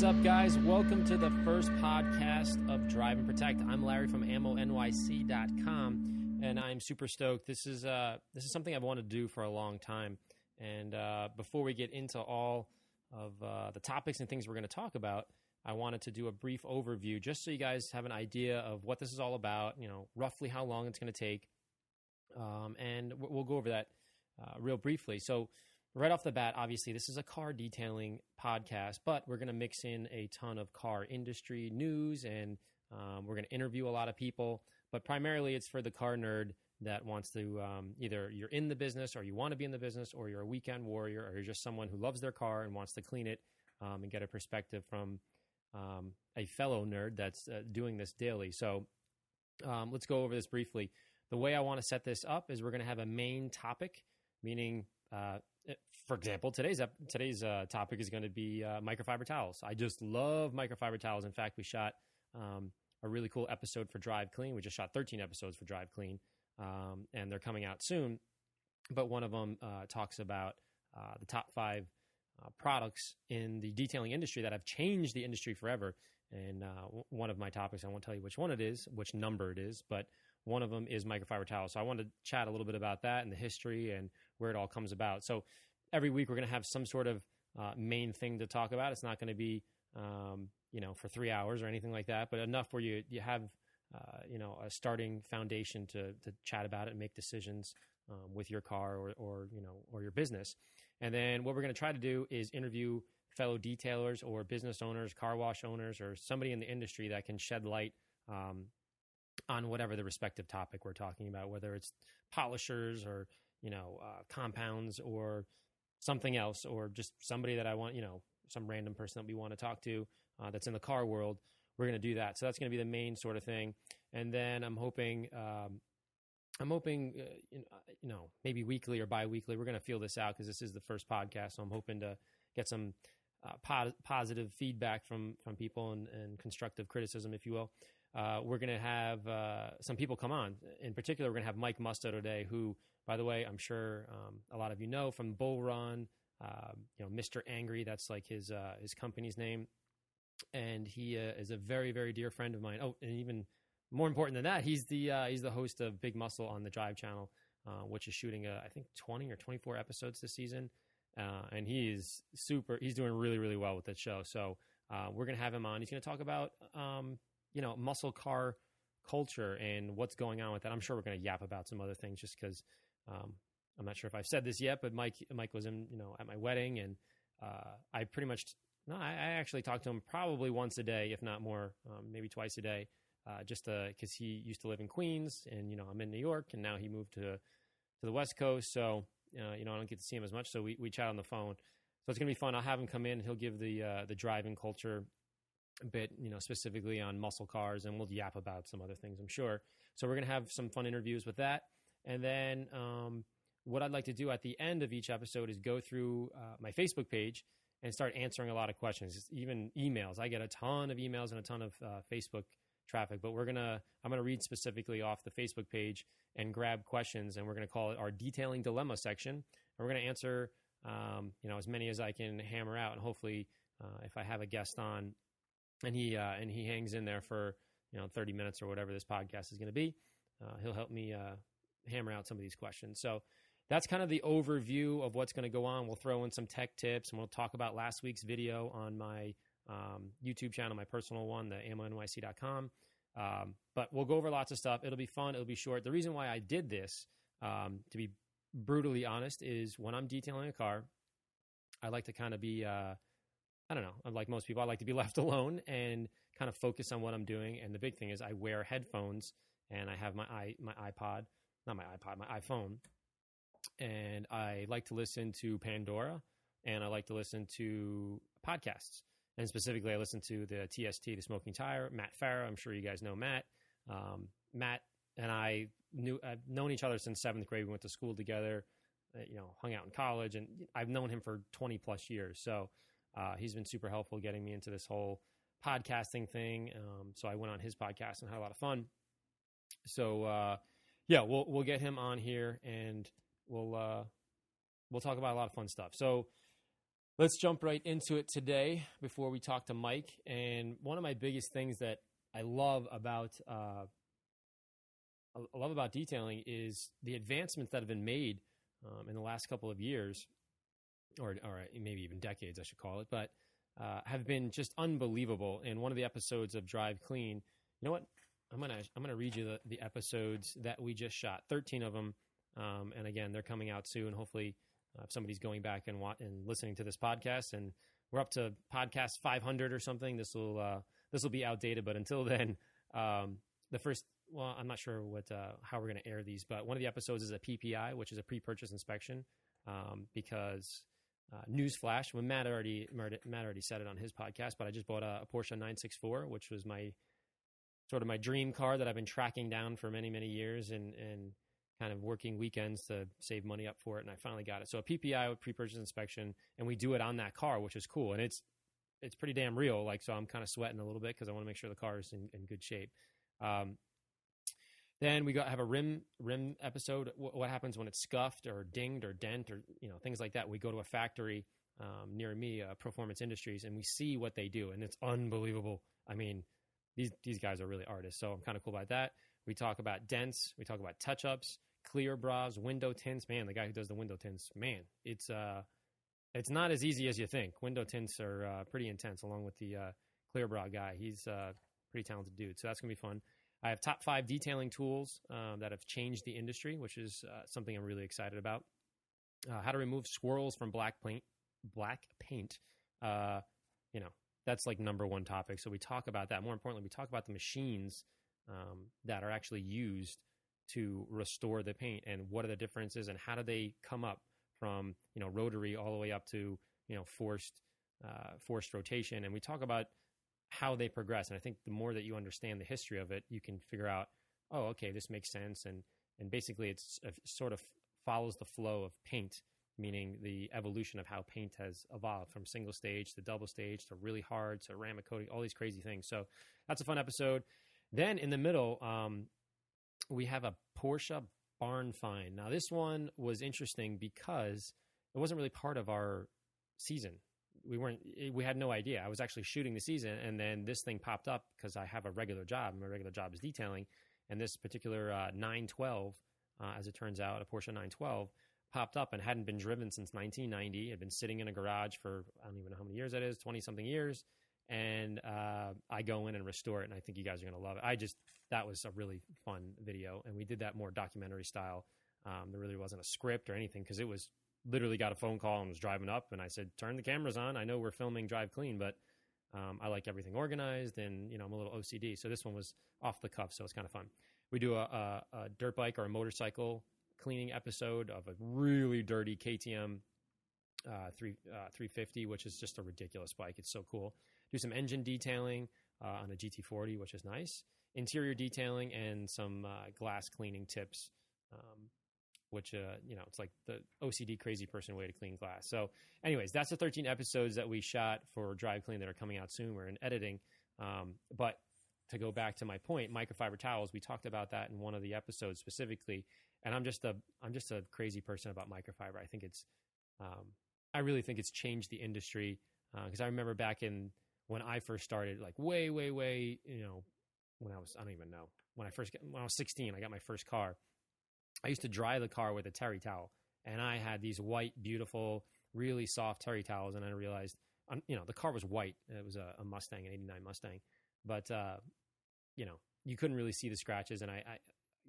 What's up, guys? Welcome to the first podcast of Drive and Protect. I'm Larry from AmmoNYC.com, and I'm super stoked. This is uh, this is something I've wanted to do for a long time. And uh, before we get into all of uh, the topics and things we're going to talk about, I wanted to do a brief overview just so you guys have an idea of what this is all about. You know, roughly how long it's going to take, um, and we'll go over that uh, real briefly. So right off the bat, obviously, this is a car detailing podcast, but we're going to mix in a ton of car industry news and um, we're going to interview a lot of people. But primarily, it's for the car nerd that wants to um, either you're in the business or you want to be in the business or you're a weekend warrior or you're just someone who loves their car and wants to clean it um, and get a perspective from um, a fellow nerd that's uh, doing this daily. So um, let's go over this briefly. The way I want to set this up is we're going to have a main topic, meaning uh, for example, today's today's uh, topic is going to be uh, microfiber towels. I just love microfiber towels. In fact, we shot um, a really cool episode for Drive Clean. We just shot 13 episodes for Drive Clean, um, and they're coming out soon. But one of them uh, talks about uh, the top five uh, products in the detailing industry that have changed the industry forever. And uh, one of my topics, I won't tell you which one it is, which number it is, but one of them is microfiber towels. So I wanted to chat a little bit about that and the history and where it all comes about. So every week we're going to have some sort of uh, main thing to talk about. It's not going to be, um, you know, for three hours or anything like that, but enough where you you have, uh, you know, a starting foundation to to chat about it and make decisions um, with your car or or you know or your business. And then what we're going to try to do is interview fellow detailers or business owners, car wash owners, or somebody in the industry that can shed light um, on whatever the respective topic we're talking about, whether it's polishers or you know uh, compounds or something else or just somebody that I want, you know, some random person that we want to talk to uh, that's in the car world, we're going to do that. So that's going to be the main sort of thing. And then I'm hoping, um, I'm hoping, uh, you know, maybe weekly or bi-weekly, we're going to feel this out because this is the first podcast. So I'm hoping to get some uh, po- positive feedback from, from people and, and constructive criticism, if you will. Uh, we're going to have uh, some people come on. In particular, we're going to have Mike Musto today, who by the way, I'm sure um, a lot of you know from Bull Run, uh, you know, Mr. Angry. That's like his uh, his company's name, and he uh, is a very very dear friend of mine. Oh, and even more important than that, he's the uh, he's the host of Big Muscle on the Drive Channel, uh, which is shooting uh, I think 20 or 24 episodes this season, and he is super. He's doing really really well with that show. So we're gonna have him on. He's gonna talk about um, you know muscle car culture and what's going on with that. I'm sure we're going to yap about some other things just because um, I'm not sure if I've said this yet, but Mike Mike was in you know at my wedding, and uh, I pretty much no, I, I, actually talked to him probably once a day, if not more, um, maybe twice a day, uh, just because he used to live in Queens, and you know I'm in New York, and now he moved to to the West Coast, so uh, you know I don't get to see him as much, so we we chat on the phone. So it's gonna be fun. I'll have him come in. He'll give the uh, the driving culture a bit, you know, specifically on muscle cars, and we'll yap about some other things, I'm sure. So we're gonna have some fun interviews with that. And then um, what I'd like to do at the end of each episode is go through uh, my Facebook page and start answering a lot of questions, even emails. I get a ton of emails and a ton of uh, Facebook traffic, but we're gonna I'm gonna read specifically off the Facebook page and grab questions, and we're gonna call it our detailing dilemma section, and we're gonna answer um, you know as many as I can hammer out, and hopefully uh, if I have a guest on and he uh, and he hangs in there for you know 30 minutes or whatever this podcast is to be, uh, he'll help me uh, hammer out some of these questions. So that's kind of the overview of what's going to go on. We'll throw in some tech tips and we'll talk about last week's video on my um, YouTube channel, my personal one, the ammonyc.com. Um, but we'll go over lots of stuff. It'll be fun. It'll be short. The reason why I did this, um, to be brutally honest, is when I'm detailing a car, I like to kind of be, uh, I don't know, like most people, I like to be left alone and kind of focus on what I'm doing. And the big thing is I wear headphones and I have my i my iPod not my iPod, my iPhone, and I like to listen to Pandora, and I like to listen to podcasts. And specifically, I listen to the TST, the Smoking Tire, Matt Farah. I'm sure you guys know Matt. Um, Matt and I knew I've known each other since seventh grade. We went to school together, uh, you know, hung out in college, and I've known him for 20 plus years. So uh, he's been super helpful getting me into this whole podcasting thing. Um, so I went on his podcast and had a lot of fun. So uh, yeah, we'll we'll get him on here and we'll uh, we'll talk about a lot of fun stuff. So let's jump right into it today before we talk to Mike. And one of my biggest things that I love about uh, I love about detailing is the advancements that have been made um, in the last couple of years, or or maybe even decades, I should call it, but uh, have been just unbelievable. In one of the episodes of Drive Clean, you know what? I'm gonna I'm gonna read you the, the episodes that we just shot. Thirteen of them, um, and again, they're coming out soon. Hopefully, uh, if somebody's going back and wa- and listening to this podcast, and we're up to podcast 500 or something, this will uh, this will be outdated. But until then, um, the first well, I'm not sure what uh, how we're to air these, but one of the episodes is a PPI, which is a pre-purchase inspection, um, because uh, newsflash, when Matt already Matt already said it on his podcast, but I just bought a, a Porsche 964, which was my sort of my dream car that I've been tracking down for many many years and and kind of working weekends to save money up for it, and I finally got it. So a PPI with pre-purchase inspection, and we do it on that car, which is cool, and it's it's pretty damn real. Like so, I'm kind of sweating a little bit because I want to make sure the car is in, in good shape. Um, then we got have a rim rim episode. What, what happens when it's scuffed or dinged or dent or you know things like that? We go to a factory um, near me, uh, Performance Industries, and we see what they do, and it's unbelievable. I mean, these these guys are really artists, so I'm kind of cool about that. We talk about dents, we talk about touch ups, clear bras, window tints. Man, the guy who does the window tints, man, it's uh, it's not as easy as you think. Window tints are uh, pretty intense, along with the uh, clear bra guy. He's a pretty talented dude, so that's gonna be fun. I have top five detailing tools um, that have changed the industry, which is uh, something I'm really excited about. Uh, how to remove swirls from black paint. Black paint. Uh, you know, that's like number one topic. So we talk about that. More importantly, we talk about the machines um, that are actually used to restore the paint and what are the differences and how do they come up from you know rotary all the way up to you know forced uh, forced rotation. And we talk about how they progress. And I think the more that you understand the history of it, you can figure out, oh, okay, this makes sense. And and basically, it's it sort of follows the flow of paint, meaning the evolution of how paint has evolved from single stage to double stage to really hard to ceramic coating, all these crazy things. So that's a fun episode. Then in the middle, um, we have a Porsche barn find. Now this one was interesting because it wasn't really part of our season we weren't we had no idea. I was actually shooting the season, and then this thing popped up because I have a regular job. My regular job is detailing, and this particular uh, 912, uh, as it turns out, a Porsche 912 popped up and hadn't been driven since 1990. It had been sitting in a garage for I don't even know how many years that is, 20 something years. And uh, I go in and restore it, and I think you guys are going to love it. I just that was a really fun video, and we did that more documentary style. Um, there really wasn't a script or anything because it was literally got a phone call and was driving up, and I said, "Turn the cameras on. I know we're filming Drive Clean, but um, I like everything organized, and you know I'm a little OCD. So this one was off the cuff, so it's kind of fun. We do a, a, a, dirt bike or a motorcycle cleaning episode of a really dirty KTM uh, three uh, 350, which is just a ridiculous bike. It's so cool. Do some engine detailing uh, on a GT40, which is nice. Interior detailing and some uh, glass cleaning tips. Um, which uh, you know it's like the OCD crazy person way to clean glass. So, anyways, that's the 13 episodes that we shot for Drive Clean that are coming out soon. We're in editing, um, but to go back to my point, microfiber towels. We talked about that in one of the episodes specifically, and I'm just a I'm just a crazy person about microfiber. I think it's um, I really think it's changed the industry because uh, I remember back in when I first started, like way way way, you know, when I was I don't even know when I first when I was 16, I got my first car I used to dry the car with a terry towel, and I had these white, beautiful, really soft terry towels, and I realized, you know, the car was white. It was a, a Mustang, an '89 Mustang, but uh, you know, you couldn't really see the scratches, and I, I,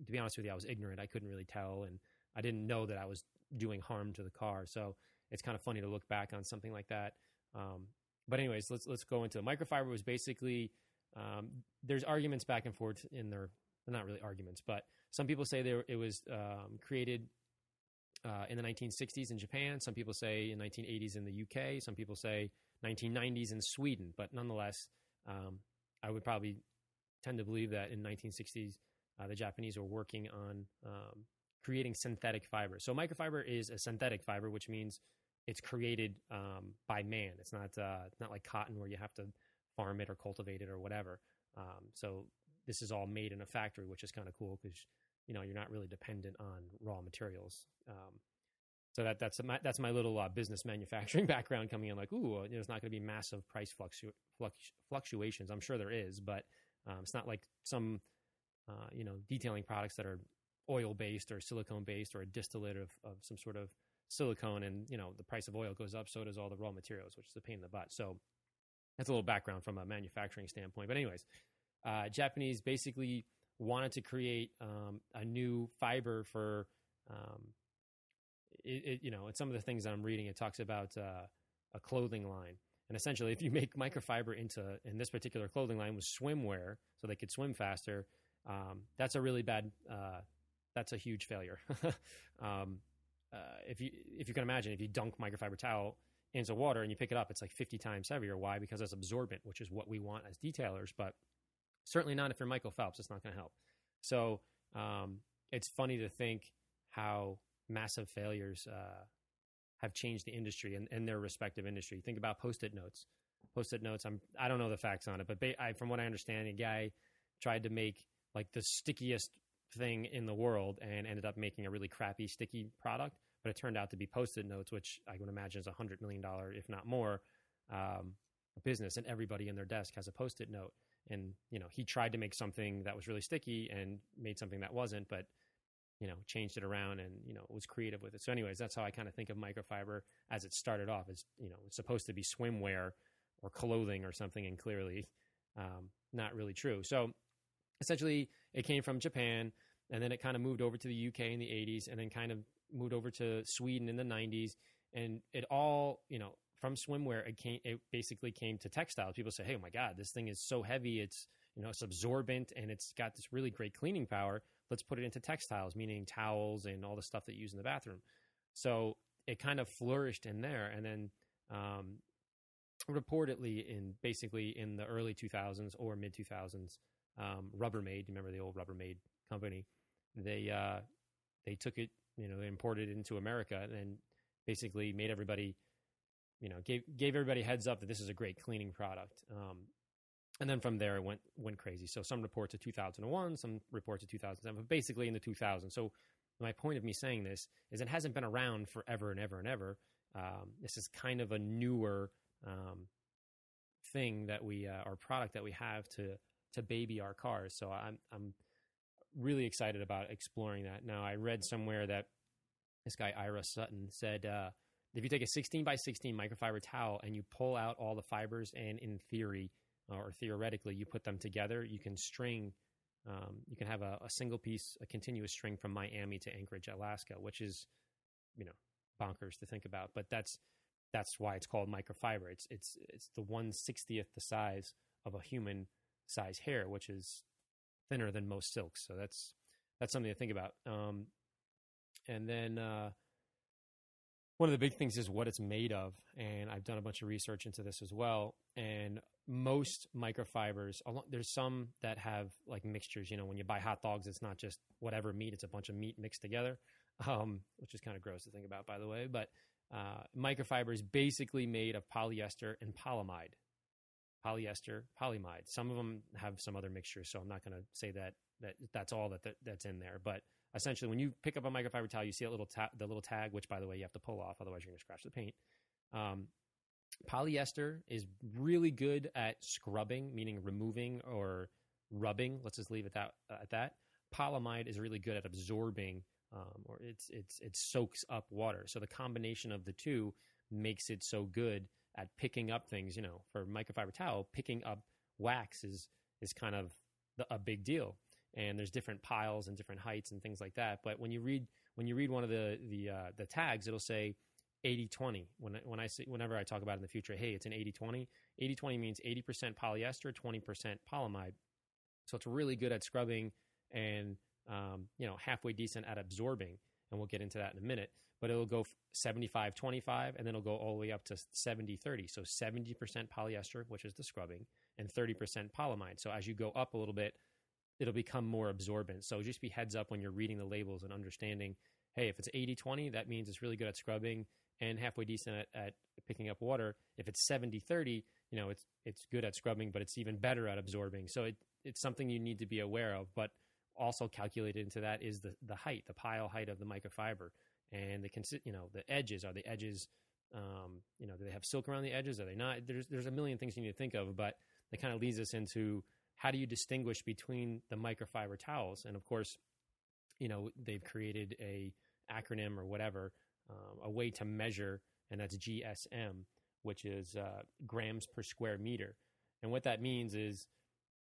to be honest with you, I was ignorant. I couldn't really tell, and I didn't know that I was doing harm to the car. So it's kind of funny to look back on something like that. Um, but anyways, let's let's go into microfiber was basically um, there's arguments back and forth in. They're not really arguments, but some people say there, it was um, created uh, in the 1960s in Japan. Some people say in 1980s in the UK. Some people say 1990s in Sweden. But nonetheless, um, I would probably tend to believe that in 1960s uh, the Japanese were working on um, creating synthetic fiber. So microfiber is a synthetic fiber, which means it's created um, by man. It's not uh, not like cotton where you have to farm it or cultivate it or whatever. Um, so this is all made in a factory, which is kind of cool because you know you're not really dependent on raw materials. Um, So that that's my, that's my little uh, business manufacturing background coming in. Like, ooh, there's not going to be massive price fluctu- fluctuations. I'm sure there is, but um, it's not like some uh, you know detailing products that are oil based or silicone based or a distillate of, of some sort of silicone and you know the price of oil goes up so does all the raw materials which is a pain in the butt. So that's a little background from a manufacturing standpoint. But anyways uh, japanese basically wanted to create um, a new fiber for um, it, it, you know and some of the things that i'm reading it talks about uh, a clothing line. And essentially if you make microfiber into in this particular clothing line was swimwear so they could swim faster um, that's a really bad uh, that's a huge failure um, uh, if you if you can imagine, if you dunk microfiber towel into water and you pick it up, it's like 50 times heavier. Why? Because it's absorbent, which is what we want as detailers, but certainly not if you're Michael Phelps. It's not going to help. So um, it's funny to think how massive failures uh, have changed the industry and, and, their respective industry. Think about post-it notes. Post-it notes. I'm I don't know the facts on it, but ba- I, from what I understand, a guy tried to make like the stickiest thing in the world and ended up making a really crappy sticky product. But it turned out to be post-it notes, which I would imagine is a hundred million dollar, if not more, um, business. And everybody in their desk has a post-it note. And you know, he tried to make something that was really sticky and made something that wasn't, but you know, changed it around and you know was creative with it. So, anyways, that's how I kind of think of microfiber as it started off. as you know, it's supposed to be swimwear or clothing or something, and clearly um, not really true. So essentially it came from Japan and then it kind of moved over to the UK in the 80s and then kind of moved over to Sweden in the 90s and it all, you know, from swimwear it came it basically came to textiles. People say, "Hey, oh my god, this thing is so heavy, it's, you know, it's absorbent and it's got this really great cleaning power. Let's put it into textiles, meaning towels and all the stuff that you use in the bathroom." So, it kind of flourished in there and then um, reportedly in basically in the early 2000s or mid 2000s um, Rubbermaid. You remember the old Rubbermaid company? They uh, they took it, you know, they imported it into America and basically made everybody, you know, gave gave everybody heads up that this is a great cleaning product. Um, and then from there it went went crazy. So some reports of 2001, some reports of 2007, but basically in the 2000s. So my point of me saying this is it hasn't been around forever and ever and ever. Um, this is kind of a newer um, thing that we uh, our product that we have to to baby our cars. So I'm I'm really excited about exploring that. Now I read somewhere that this guy Ira Sutton said uh, if you take a 16 by 16 microfiber towel and you pull out all the fibers and in theory or theoretically you put them together, you can string. Um, you can have a, a single piece, a continuous string from Miami to Anchorage, Alaska, which is, you know, bonkers to think about. But that's that's why it's called microfiber. It's it's it's the one sixtieth the size of a human size hair, which is thinner than most silks. So that's that's something to think about. Um, and then uh, one of the big things is what it's made of, and I've done a bunch of research into this as well. And most microfibers, there's some that have like mixtures. You know, when you buy hot dogs, it's not just whatever meat; it's a bunch of meat mixed together, um, which is kind of gross to think about, by the way. But uh, microfiber is basically made of polyester and polyamide polyester, polyamide. Some of them have some other mixtures, so I'm not going to say that, that that's all that, that, that's in there. But essentially, when you pick up a microfiber towel, you see that little ta- the little tag, which by the way you have to pull off, otherwise you're going to scratch the paint. Um, polyester is really good at scrubbing, meaning removing or rubbing. Let's just leave it that at that. Polyamide is really good at absorbing, um, or it's it's it soaks up water. So the combination of the two makes it so good at picking up things. You know, for microfiber towel, picking up wax is is kind of the, a big deal. And there's different piles and different heights and things like that. But when you read when you read one of the the uh, the tags, it'll say 80-20. When when I say whenever I talk about in the future, hey, it's an 80-20. 80-20 means 80% polyester, 20% polyamide. So it's really good at scrubbing and um, you know halfway decent at absorbing. And we'll get into that in a minute but it'll go 75 25 and then it'll go all the way up to 70 30 so 70% polyester which is the scrubbing and 30% polyamide. So as you go up a little bit it'll become more absorbent. So just be heads up when you're reading the labels and understanding hey if it's 80 20 that means it's really good at scrubbing and halfway decent at, at picking up water. If it's 70 30 you know it's it's good at scrubbing but it's even better at absorbing. So it, it's something you need to be aware of. But also calculated into that is the, the height the pile height of the microfiber and the consi- you know the edges. Are the edges um, you know do they have silk around the edges? Are they not? There's there's a million things you need to think of but that kind of leads us into how do you distinguish between the microfiber towels? And of course you know they've created a acronym or whatever um, a way to measure and that's gsm which is uh, grams per square meter. And what that means is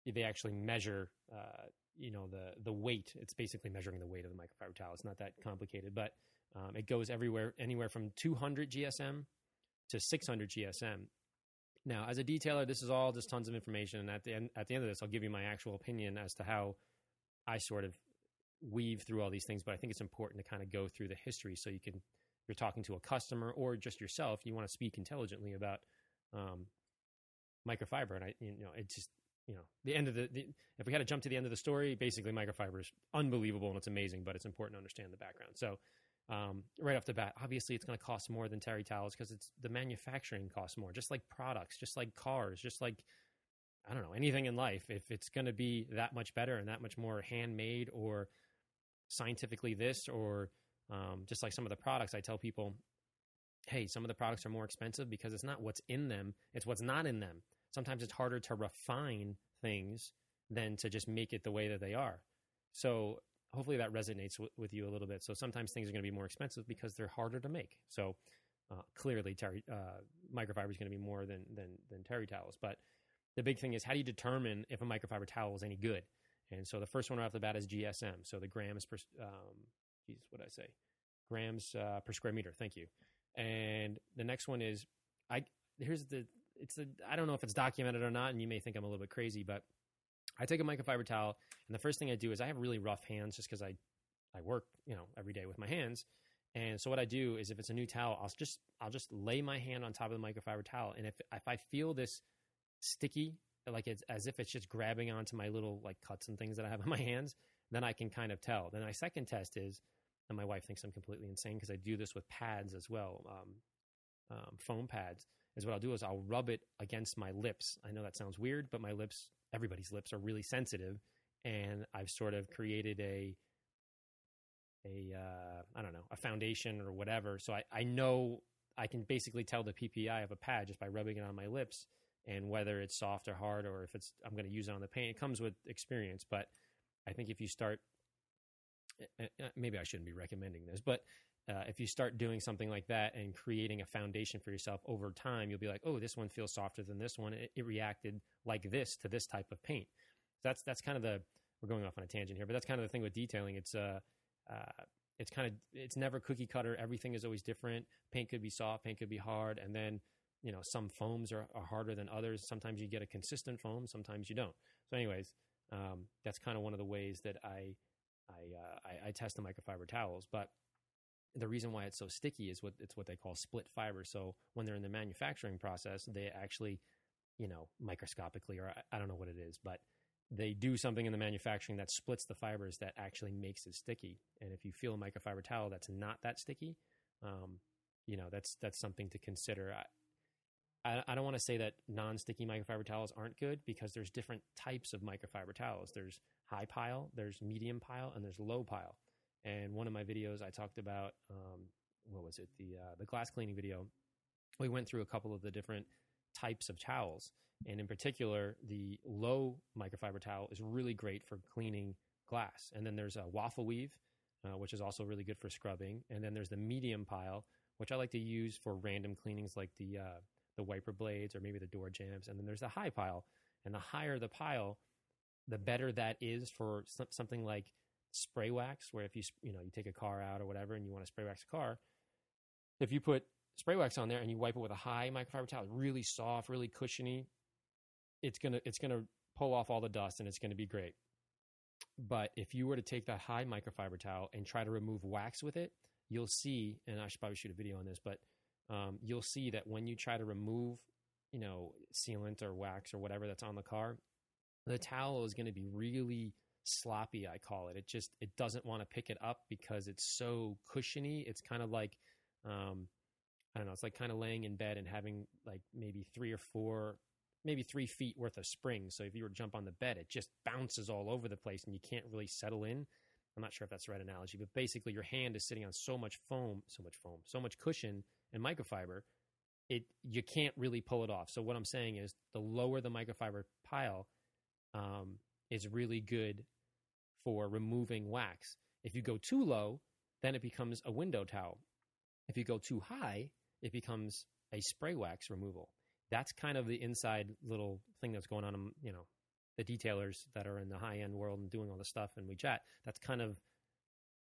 they actually measure uh, you know the the weight it's basically measuring the weight of the microfiber towel it's not that complicated but um, it goes everywhere anywhere from 200 gsm to 600 gsm now as a detailer this is all just tons of information. And at the end at the end of this i'll give you my actual opinion as to how i sort of weave through all these things but i think it's important to kind of go through the history so you can you're talking to a customer or just yourself you want to speak intelligently about um, microfiber. And i you know it just you know the end of the, the, if we had to jump to the end of the story basically microfiber is unbelievable and it's amazing but it's important to understand the background. So um, right off the bat obviously it's going to cost more than terry towels because it's the manufacturing costs more just like products just like cars just like i don't know anything in life. If it's going to be that much better and that much more handmade or scientifically this or um, just like some of the products i tell people hey some of the products are more expensive because it's not what's in them it's what's not in them sometimes it's harder to refine things than to just make it the way that they are. So hopefully that resonates w- with you a little bit. So sometimes things are going to be more expensive because they're harder to make. So uh, clearly, terry uh, microfiber is going to be more than than than terry towels. But the big thing is how do you determine if a microfiber towel is any good? And so the first one right off the bat is GSM. So the grams per, um, geez, what did I say? Grams uh, per square meter. Thank you. And the next one is I. Here's the it's a I don't know if it's documented or not, and you may think I'm a little bit crazy, but I take a microfiber towel, and the first thing I do is I have really rough hands just because I I work you know every day with my hands, and so what I do is if it's a new towel, I'll just I'll just lay my hand on top of the microfiber towel, and if if I feel this sticky, like it's as if it's just grabbing onto my little like cuts and things that I have on my hands, then I can kind of tell. Then my second test is, and my wife thinks I'm completely insane because I do this with pads as well, um, um, foam pads is what I'll do is I'll rub it against my lips. I know that sounds weird, but my lips, everybody's lips are really sensitive, and I've sort of created a a uh, I don't know a foundation or whatever. So I, I know I can basically tell the PPI of a pad just by rubbing it on my lips and whether it's soft or hard or if it's I'm going to use it on the paint. It comes with experience, but I think if you start, eh, eh, maybe I shouldn't be recommending this, but uh, if you start doing something like that and creating a foundation for yourself over time, you'll be like, oh, this one feels softer than this one. It, it reacted like this to this type of paint. That's that's kind of the we're going off on a tangent here, but that's kind of the thing with detailing. It's uh, uh it's kind of it's never cookie cutter. Everything is always different. Paint could be soft, paint could be hard, and then you know some foams are, are harder than others. Sometimes you get a consistent foam, sometimes you don't. So, anyways, um, that's kind of one of the ways that I I, uh, I I test the microfiber towels, but the reason why it's so sticky is what it's what they call split fiber. So when they're in the manufacturing process, they actually, you know, microscopically or I, I don't know what it is, but they do something in the manufacturing that splits the fibers that actually makes it sticky. And if you feel a microfiber towel that's not that sticky, um, you know, that's that's something to consider. I, I, I don't want to say that non-sticky microfiber towels aren't good because there's different types of microfiber towels. There's high pile, there's medium pile, and there's low pile. And one of my videos, I talked about um, what was it the uh, the glass cleaning video. We went through a couple of the different types of towels, and in particular, the low microfiber towel is really great for cleaning glass. And then there's a waffle weave, uh, which is also really good for scrubbing. And then there's the medium pile, which I like to use for random cleanings like the uh, the wiper blades or maybe the door jambs. And then there's the high pile, and the higher the pile, the better that is for something like spray wax where if you you know you take a car out or whatever and you want to spray wax a car if you put spray wax on there and you wipe it with a high microfiber towel really soft really cushiony it's gonna it's gonna pull off all the dust and it's gonna be great. But if you were to take that high microfiber towel and try to remove wax with it you'll see and i should probably shoot a video on this but um, you'll see that when you try to remove you know sealant or wax or whatever that's on the car the towel is going to be really sloppy i call it. It just it doesn't want to pick it up because it's so cushiony. It's kind of like um i don't know it's like kind of laying in bed and having like maybe three or four maybe three feet worth of springs so if you were to jump on the bed it just bounces all over the place and you can't really settle in. I'm not sure if that's the right analogy, but basically your hand is sitting on so much foam, so much foam, so much cushion and microfiber, it you can't really pull it off. So what I'm saying is the lower the microfiber pile um, is really good for removing wax. If you go too low, then it becomes a window towel. If you go too high, it becomes a spray wax removal. That's kind of the inside little thing that's going on in, you know, the detailers that are in the high end world and doing all the stuff and we chat. That's kind of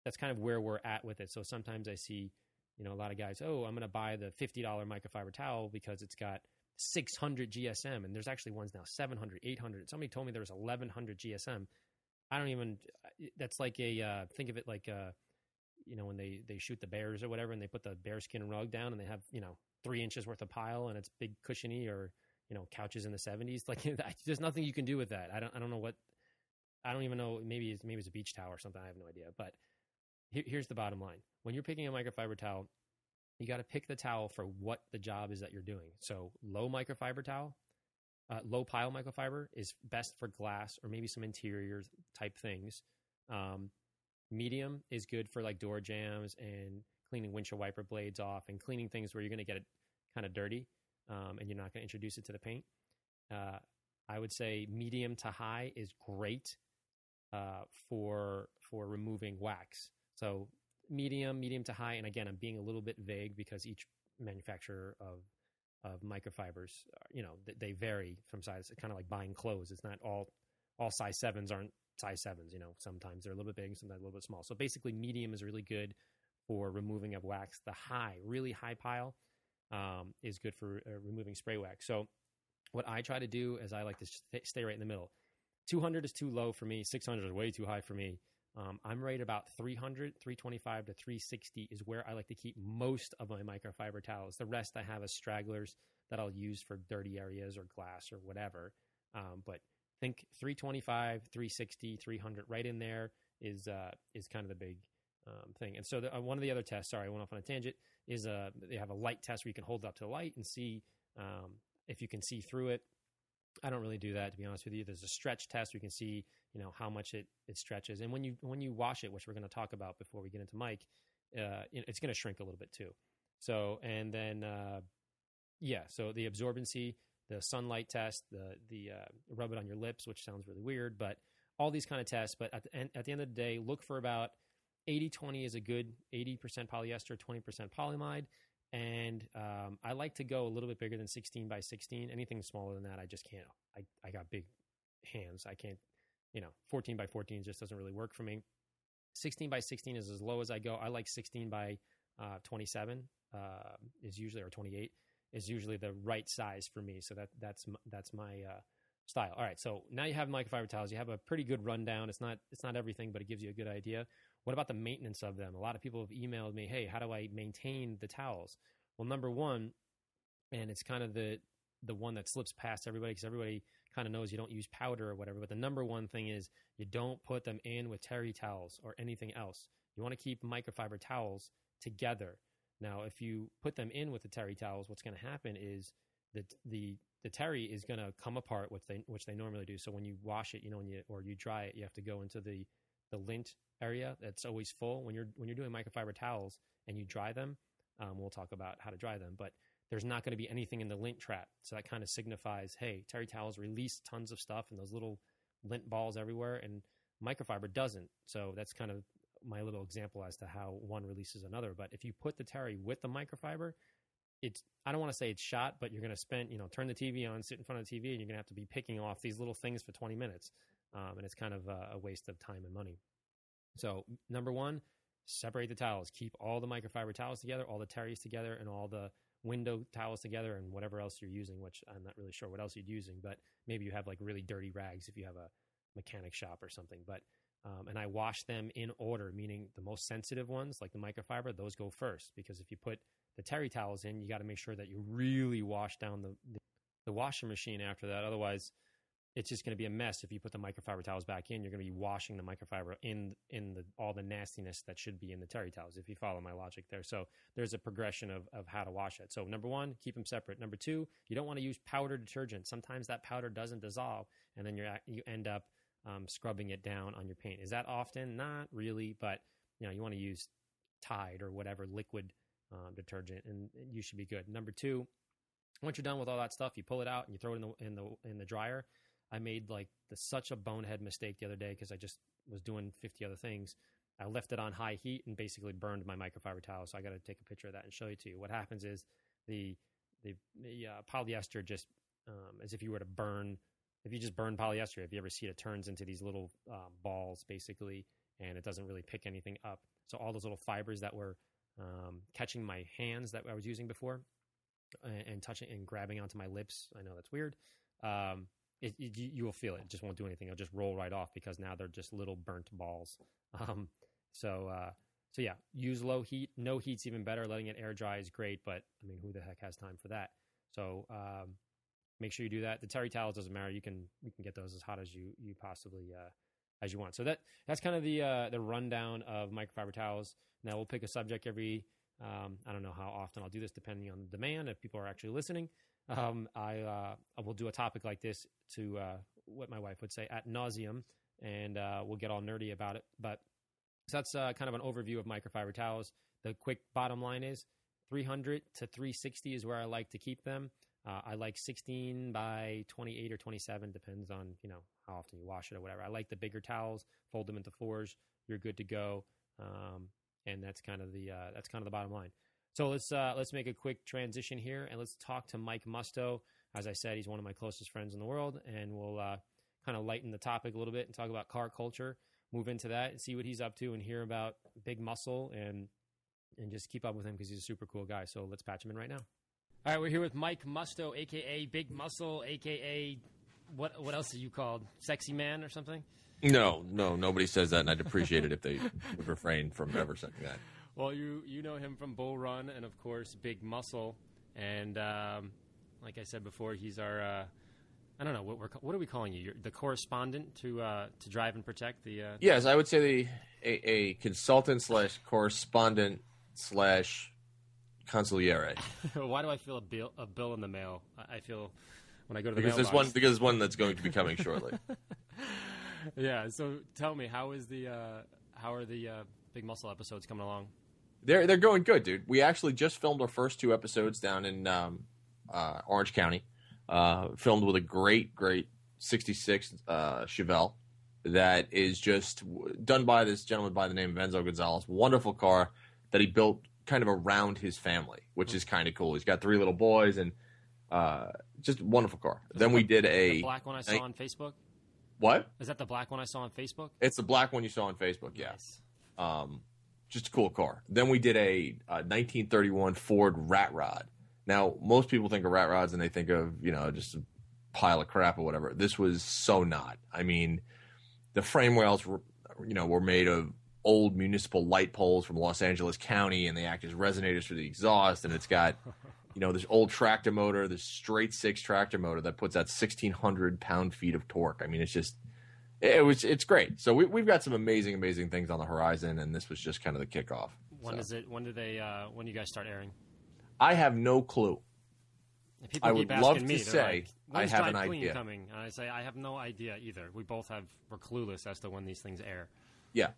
that's kind of where we're at with it. So sometimes I see, you know, a lot of guys, oh, I'm going to buy the $50 microfiber towel because it's got 600 GSM and there's actually ones now 700, 800. Somebody told me there was 1100 GSM. I don't even that's like a uh, think of it like a you know when they they shoot the bears or whatever and they put the bearskin rug down and they have you know three inches worth of pile and it's big cushiony or you know couches in the 70s like there's nothing you can do with that i don't i don't know what i don't even know maybe it's maybe it's a beach towel or something i have no idea but here, here's the bottom line when you're picking a microfiber towel you got to pick the towel for what the job is that you're doing so low microfiber towel uh, low pile microfiber is best for glass or maybe some interior type things um, medium is good for like door jambs and cleaning windshield wiper blades off and cleaning things where you're going to get it kind of dirty um, and you're not going to introduce it to the paint. Uh, I would say medium to high is great uh, for for removing wax. So medium, medium to high, and again, I'm being a little bit vague because each manufacturer of of microfibers, uh, you know, they vary from size. It's Kind of like buying clothes; it's not all all size sevens aren't size sevens. You know, sometimes they're a little bit big, sometimes a little bit small. So basically, medium is really good for removing of wax. The high, really high pile, um, is good for uh, removing spray wax. So what I try to do is I like to st- stay right in the middle. 200 is too low for me. 600 is way too high for me. Um, I'm right about 300, 325 to 360 is where I like to keep most of my microfiber towels. The rest I have as stragglers that I'll use for dirty areas or glass or whatever. Um, but think 325, 360, 300 right in there is uh, is kind of the big um, thing. And so the, uh, one of the other tests, sorry, I went off on a tangent, is uh, they have a light test where you can hold it up to the light and see um, if you can see through it. I don't really do that to be honest with you. There's a stretch test We can see, you know, how much it, it stretches. And when you when you wash it, which we're going to talk about before we get into mic, uh, it's going to shrink a little bit too. So and then uh, yeah, so the absorbency, the sunlight test, the the uh, rub it on your lips, which sounds really weird, but all these kind of tests. But at the end, at the end of the day, look for about 80 20 is a good 80% polyester, 20% polyamide. And um, I like to go a little bit bigger than 16 by 16. Anything smaller than that, I just can't. I, I got big hands. I can't, you know, 14 by 14 just doesn't really work for me. 16 by 16 is as low as I go. I like 16 by uh, 27 uh, is usually, or 28 is usually the right size for me. So that that's that's my uh, style. All right, so now you have microfiber towels. You have a pretty good rundown. It's not it's not everything, but it gives you a good idea. What about the maintenance of them? A lot of people have emailed me, "Hey, how do I maintain the towels?" Well, number one, and it's kind of the the one that slips past everybody because everybody kind of knows you don't use powder or whatever. But the number one thing is you don't put them in with terry towels or anything else. You want to keep microfiber towels together. Now, if you put them in with the terry towels, what's going to happen is that the the terry is going to come apart, which they which they normally do. So when you wash it, you know, you or you dry it, you have to go into the the lint area that's always full. When you're when you're doing microfiber towels and you dry them, um, we'll talk about how to dry them. But there's not going to be anything in the lint trap, so that kind of signifies, hey, terry towels release tons of stuff and those little lint balls everywhere, and microfiber doesn't. So that's kind of my little example as to how one releases another. But if you put the terry with the microfiber, it's I don't want to say it's shot, but you're going to spend you know turn the TV on, sit in front of the TV, and you're going to have to be picking off these little things for 20 minutes, um, and it's kind of a, a waste of time and money. So number one, separate the towels. Keep all the microfiber towels together, all the terries together, and all the window towels together, and whatever else you're using. Which I'm not really sure what else you're using, but maybe you have like really dirty rags if you have a mechanic shop or something. But um, and I wash them in order, meaning the most sensitive ones, like the microfiber, those go first. Because if you put the terry towels in, you got to make sure that you really wash down the, the, the washing machine after that. Otherwise, it's just going to be a mess if you put the microfiber towels back in. You're going to be washing the microfiber in in the, all the nastiness that should be in the terry towels. If you follow my logic there, so there's a progression of of how to wash it. So number one, keep them separate. Number two, you don't want to use powder detergent. Sometimes that powder doesn't dissolve, and then you you end up um, scrubbing it down on your paint. Is that often? Not really, but you know you want to use Tide or whatever liquid um, detergent, and you should be good. Number two, once you're done with all that stuff, you pull it out and you throw it in the in the in the dryer. I made like the, such a bonehead mistake the other day because I just was doing 50 other things. I left it on high heat and basically burned my microfiber towel. So I got to take a picture of that and show it to you. What happens is the the, the uh, polyester just um, as if you were to burn. If you just burn polyester, if you ever see it, it turns into these little uh, balls basically, and it doesn't really pick anything up. So all those little fibers that were um, catching my hands that I was using before and, and, touching and grabbing onto my lips. I know that's weird. Um, it, it, you will feel it. It just won't do anything. It'll just roll right off because now they're just little burnt balls. Um, so, uh, so yeah, use low heat. No heat's even better. Letting it air dry is great, but I mean, who the heck has time for that? So, um, make sure you do that. The terry towels doesn't matter. You can you can get those as hot as you you possibly uh, as you want. So that that's kind of the uh, the rundown of microfiber towels. Now we'll pick a subject every. Um, I don't know how often I'll do this, depending on the demand. If people are actually listening, um, I, uh, I will do a topic like this to uh, what my wife would say at nauseum, and uh, we'll get all nerdy about it. But so that's uh, kind of an overview of microfiber towels. The quick bottom line is 300 to 360 is where I like to keep them. Uh, I like 16 by 28 or 27, depends on you know how often you wash it or whatever. I like the bigger towels, fold them into fours. You're good to go, um, and that's kind of the uh, that's kind of the bottom line. So let's uh, let's make a quick transition here and let's talk to Mike Musto. As I said, he's one of my closest friends in the world, and we'll uh, kind of lighten the topic a little bit and talk about car culture. Move into that and see what he's up to, and hear about Big Muscle and and just keep up with him because he's a super cool guy. So let's patch him in right now. All right, we're here with Mike Musto, aka Big Muscle, aka what? What else are you called? Sexy man or something? No, no, nobody says that, and I'd appreciate it if they would refrain from ever saying that. Well, you you know him from Bull Run, and of course Big Muscle, and um, like I said before, he's our. Uh, I don't know what we're what are we calling you? You're the correspondent to uh, to drive and protect the. Uh, yes, I would say the a, a consultant slash correspondent slash consigliere. Why do I feel a bill a bill in the mail? I feel when I go to the because mailbox. there's one because there's one that's going to be coming shortly. yeah. So tell me, how is the uh, how are the uh, big muscle episodes coming along? They're they're going good, dude. We actually just filmed our first two episodes down in um, uh, Orange County. Uh, filmed with a great, great '66 uh, Chevelle that is just done by this gentleman by the name of Enzo Gonzalez. Wonderful car that he built kind of around his family, which is kind of cool. He's got three little boys and uh, just wonderful car. Is then we the, did a the black one I saw I, on Facebook. What is that? The black one I saw on Facebook? It's the black one you saw on Facebook. Yes. Yeah. Um, just a cool car. Then we did a, uh, a 1931 Ford Rat Rod. Now, most people think of rat rods and they think of you know just a pile of crap or whatever. This was so not. I mean, the frame rails were you know were made of old municipal light poles from Los Angeles County, and they act as resonators for the exhaust. And it's got, you know, this old tractor motor, this straight six tractor motor that puts out sixteen hundred pound feet of torque. I mean, it's just, it was, it's great. So we, we've got some amazing, amazing things on the horizon, and this was just kind of the kickoff. When so. is it? When do they? Uh, when do you guys start airing? I have no clue. People I would love me, to say like, I have an idea. Coming? And I say I have no idea either. We both have we're clueless as to when these things air. Yeah,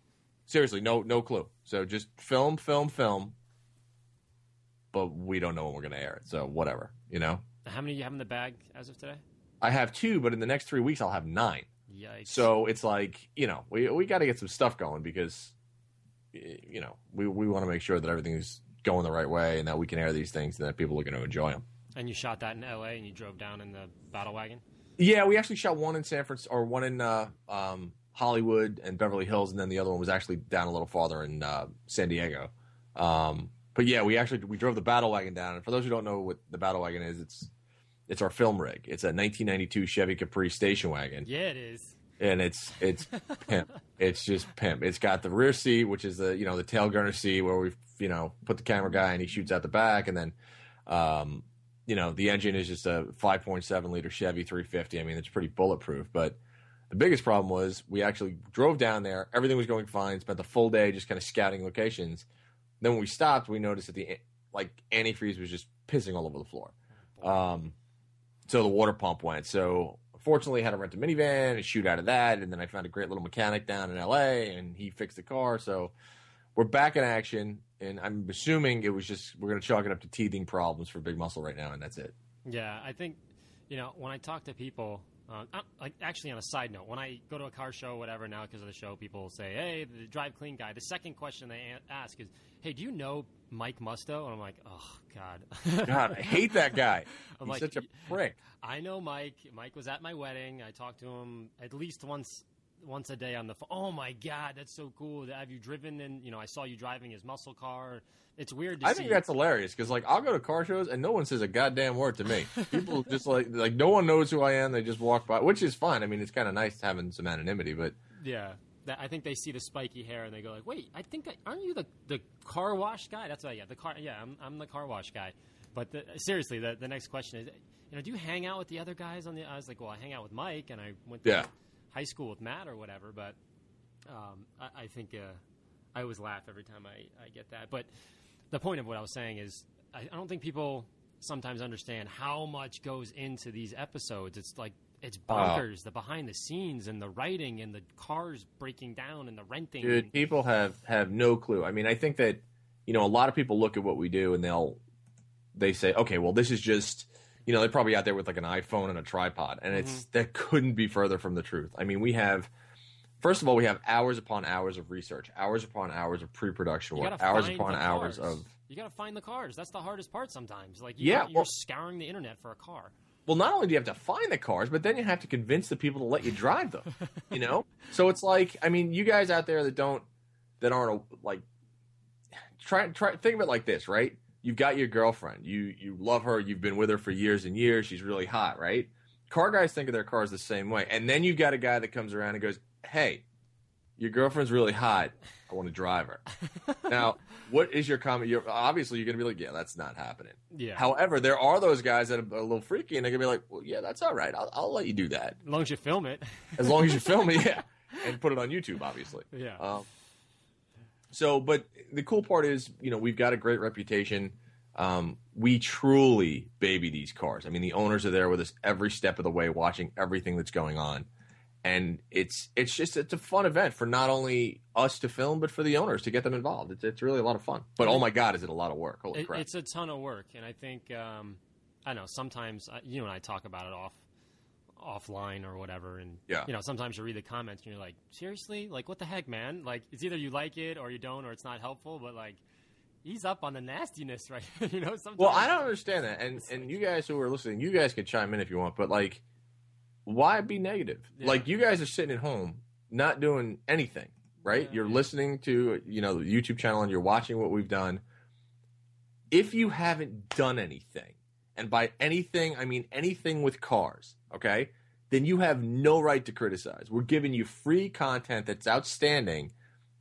Seriously, no no clue. So just film, film, film. But we don't know when we're going to air it. So whatever, you know. How many do you have in the bag as of today? I have two, but in the next three weeks I'll have nine. Yikes! So it's like you know we we got to get some stuff going because you know we we want to make sure that everything is going the right way and that we can air these things and that people are going to enjoy them. And you shot that in L.A. and you drove down in the battle wagon. Yeah, we actually shot one in San Francisco or one in uh, um, Hollywood and Beverly Hills, and then the other one was actually down a little farther in uh, San Diego. Um, but yeah, we actually we drove the battle wagon down. And for those who don't know what the battle wagon is, it's it's our film rig. It's a 1992 Chevy Caprice station wagon. Yeah, it is. And it's it's pimp. It's just pimp. It's got the rear seat, which is the you know the tail gunner seat where we you know put the camera guy and he shoots out the back, and then um, you know the engine is just a 5.7 liter Chevy 350. I mean, it's pretty bulletproof, but the biggest problem was we actually drove down there. Everything was going fine. Spent the full day just kind of scouting locations. Then when we stopped, we noticed that the like antifreeze was just pissing all over the floor. Um, so the water pump went. So fortunately, I had to rent a minivan and shoot out of that, and then I found a great little mechanic down in L.A. and he fixed the car. So we're back in action, and I'm assuming it was just we're going to chalk it up to teething problems for Big Muscle right now, and that's it. Yeah, I think you know when I talk to people. Uh, like actually, on a side note, when I go to a car show, whatever, now because of the show, people say, "Hey, the drive clean guy." The second question they ask is, "Hey, do you know Mike Musto?" And I'm like, "Oh God, God, I hate that guy. I'm He's like, such a prick." I know Mike. Mike was at my wedding. I talked to him at least once once a day on the phone. Oh my god, that's so cool. Have you driven in? You know, I saw you driving his muscle car. It's weird. I see. think that's hilarious because like I'll go to car shows and no one says a goddamn word to me. People just like like no one knows who I am. They just walk by, which is fine. I mean, it's kind of nice having some anonymity, but yeah. I think they see the spiky hair and they go like, "Wait, I think I, aren't you the the car wash guy?" That's what. Yeah, the car. Yeah, I'm I'm the car wash guy. But the, seriously, the the next question is, you know, do you hang out with the other guys on the? I was like, well, I hang out with Mike, and I went to yeah high school with Matt or whatever. But um, I, I, think uh, I always laugh every time I, I get that. But the point of what I was saying is, I, I don't think people sometimes understand how much goes into these episodes. It's like it's bonkers uh, the behind the scenes and the writing and the cars breaking down and the renting. Dude, people have have no clue. I mean, I think that you know a lot of people look at what we do and they'll they say, okay, well, this is just you know, they're probably out there with like an iPhone and a tripod, and it's mm-hmm. that couldn't be further from the truth. I mean, we have. First of all, we have hours upon hours of research, hours upon hours of pre-production work, hours upon hours of. You got to find the cars. That's the hardest part sometimes. Like, you yeah, you're well, scouring the internet for a car. Well, not only do you have to find the cars, but then you have to convince the people to let you drive them. you know, so it's like, I mean, you guys out there that don't, that aren't like, try try think of it like this, right? You've got your girlfriend. You you love her. You've been with her for years and years. She's really hot, right? Car guys think of their cars the same way. And then you've got a guy that comes around and goes, "Hey, your girlfriend's really hot. I want to drive her." now, what is your comment? You're obviously you're going to be like, "Yeah, that's not happening." Yeah. However, there are those guys that are a little freaky, and they're going to be like, "Well, yeah, that's all right. I'll, I'll let you do that as long as you film it. as long as you film it, yeah, and put it on YouTube, obviously. Yeah. Um, so, but the cool part is, you know, we've got a great reputation. Um, we truly baby these cars. I mean, the owners are there with us every step of the way, watching everything that's going on, and it's it's just it's a fun event for not only us to film, but for the owners to get them involved. It's it's really a lot of fun. But oh my god, is it a lot of work? Holy it, crap! It's a ton of work, and I think um, I know sometimes uh, you and I talk about it off offline or whatever and yeah. you know sometimes you read the comments and you're like seriously? Like what the heck man? Like it's either you like it or you don't or it's not helpful but like he's up on the nastiness right? You know sometimes well i don't understand that and and you guys who are listening you guys can chime in if you want but like why be negative? Yeah. like you guys are sitting at home not doing anything right? Yeah, you're listening to you know the youtube channel and you're watching what we've done. If you haven't done anything and by anything i mean anything with cars okay, then you have no right to criticize. We're giving you free content that's outstanding,